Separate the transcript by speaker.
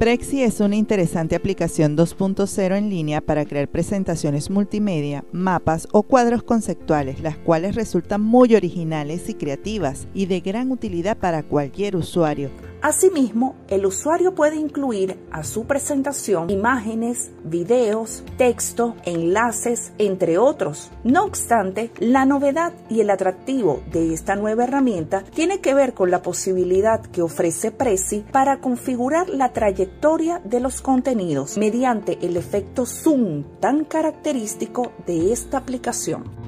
Speaker 1: Prexi es una interesante aplicación 2.0 en línea para crear presentaciones multimedia, mapas o cuadros conceptuales, las cuales resultan muy originales y creativas y de gran utilidad para cualquier usuario.
Speaker 2: Asimismo, el usuario puede incluir a su presentación imágenes, videos, texto, enlaces, entre otros. No obstante, la novedad y el atractivo de esta nueva herramienta tiene que ver con la posibilidad que ofrece Prezi para configurar la trayectoria de los contenidos mediante el efecto zoom tan característico de esta aplicación.